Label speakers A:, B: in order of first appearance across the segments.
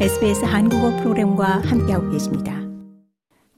A: SBS 한국어 프로그램과 함께하고 계십니다.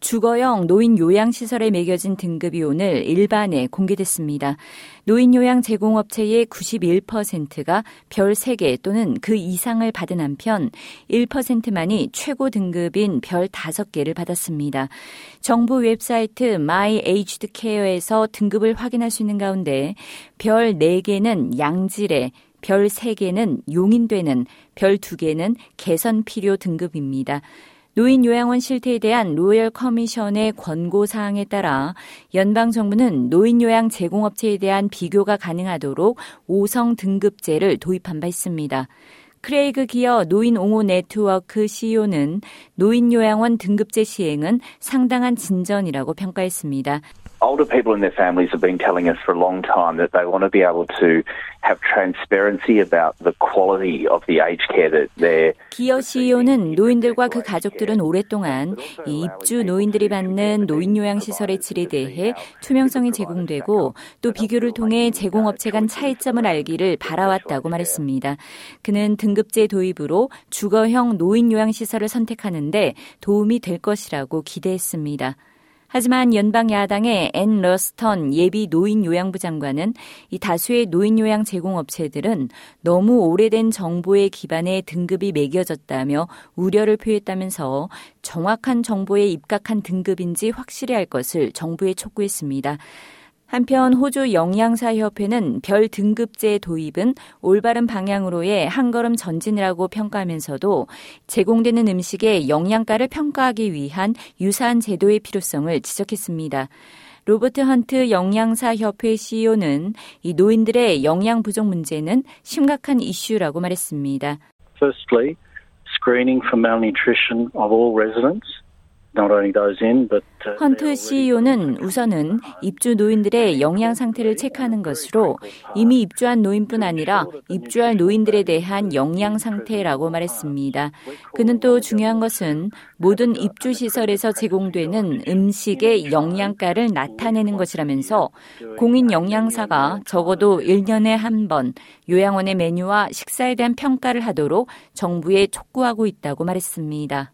B: 주거형 노인 요양시설에 매겨진 등급이 오늘 일반에 공개됐습니다. 노인 요양 제공업체의 91%가 별 3개 또는 그 이상을 받은 한편 1%만이 최고 등급인 별 5개를 받았습니다. 정부 웹사이트 My Aged Care에서 등급을 확인할 수 있는 가운데 별 4개는 양질의 별 3개는 용인되는, 별 2개는 개선 필요 등급입니다. 노인 요양원 실태에 대한 Royal Commission의 권고 사항에 따라 연방 정부는 노인 요양 제공업체에 대한 비교가 가능하도록 5성 등급제를 도입한 바 있습니다. 크레이그 기어 노인 옹호 네트워크 CEO는 노인 요양원 등급제 시행은 상당한 진전이라고 평가했습니다.
C: older people and their families have been telling us for a long time that they want to be able to have transparency about the quality of the aged care that they're
B: 기어 CEO는 노인들과 그 가족들은 오랫동안 이 입주 노인들이 받는 노인 요양 시설의 질에 대해 투명성이 제공되고 또 비교를 통해 제공업체 간 차이점을 알기를 바라왔다고 말했습니다. 그는 등급제 도입으로 주거형 노인 요양 시설을 선택하는데 도움이 될 것이라고 기대했습니다. 하지만 연방 야당의 앤 러스턴 예비 노인 요양부 장관은 이 다수의 노인 요양 제공 업체들은 너무 오래된 정보에 기반해 등급이 매겨졌다며 우려를 표했다면서 정확한 정보에 입각한 등급인지 확실히 할 것을 정부에 촉구했습니다. 한편 호주 영양사협회는 별 등급제 도입은 올바른 방향으로의 한 걸음 전진이라고 평가하면서도 제공되는 음식의 영양가를 평가하기 위한 유사한 제도의 필요성을 지적했습니다. 로버트 헌트 영양사협회 CEO는 이 노인들의 영양 부족 문제는 심각한 이슈라고 말했습니다.
D: Firstly, screening for malnutrition of all residents.
B: 헌트 CEO는 우선은 입주 노인들의 영양 상태를 체크하는 것으로 이미 입주한 노인뿐 아니라 입주할 노인들에 대한 영양 상태라고 말했습니다. 그는 또 중요한 것은 모든 입주 시설에서 제공되는 음식의 영양가를 나타내는 것이라면서 공인 영양사가 적어도 1년에 한 번 요양원의 메뉴와 식사에 대한 평가를 하도록 정부에 촉구하고 있다고 말했습니다.